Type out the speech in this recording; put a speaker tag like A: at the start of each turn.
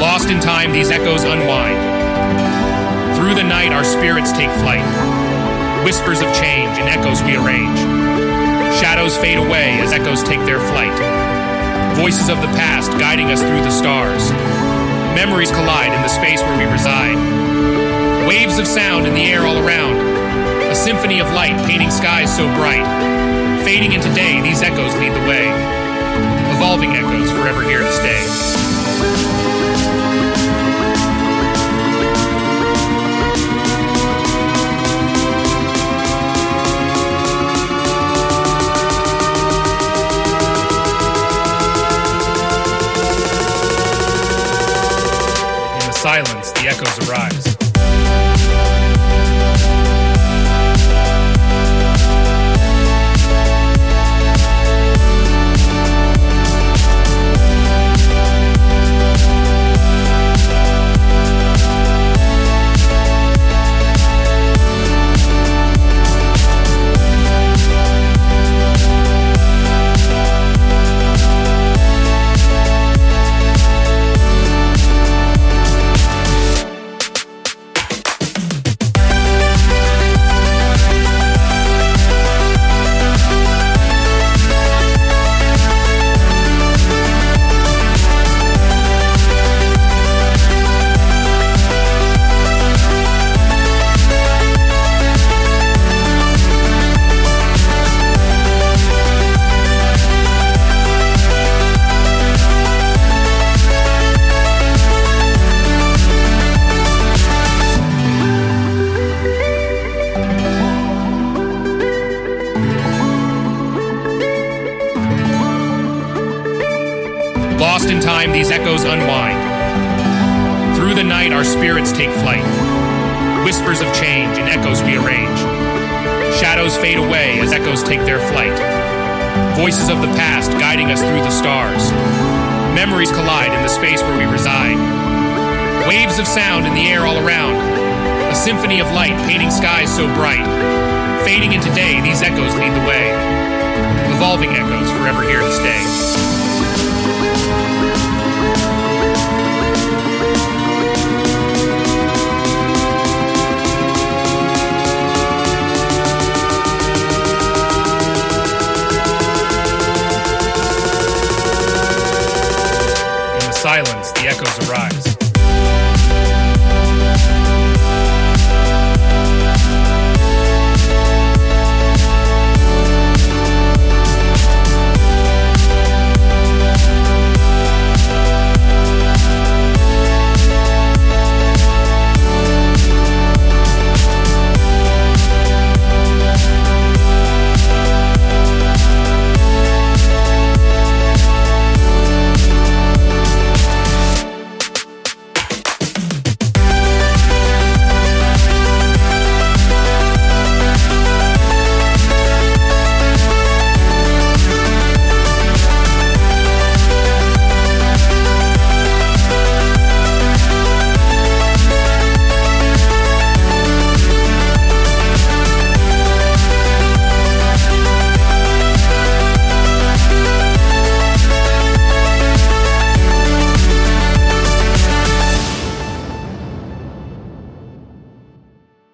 A: Lost in time, these echoes unwind. Through the night, our spirits take flight. Whispers of change and echoes we arrange. Shadows fade away as echoes take their flight. Voices of the past guiding us through the stars. Memories collide in the space where we reside. Waves of sound in the air all around. A symphony of light painting skies so bright. Fading into day, these echoes lead the way. Evolving echoes forever silence, the echoes arise. Lost in time, these echoes unwind. Through the night, our spirits take flight. Whispers of change and echoes we arrange. Shadows fade away as echoes take their flight. Voices of the past guiding us through the stars. Memories collide in the space where we reside. Waves of sound in the air all around. A symphony of light painting skies so bright. Fading into day, these echoes lead the way. Evolving echoes forever here to stay. In the silence, the echoes arise.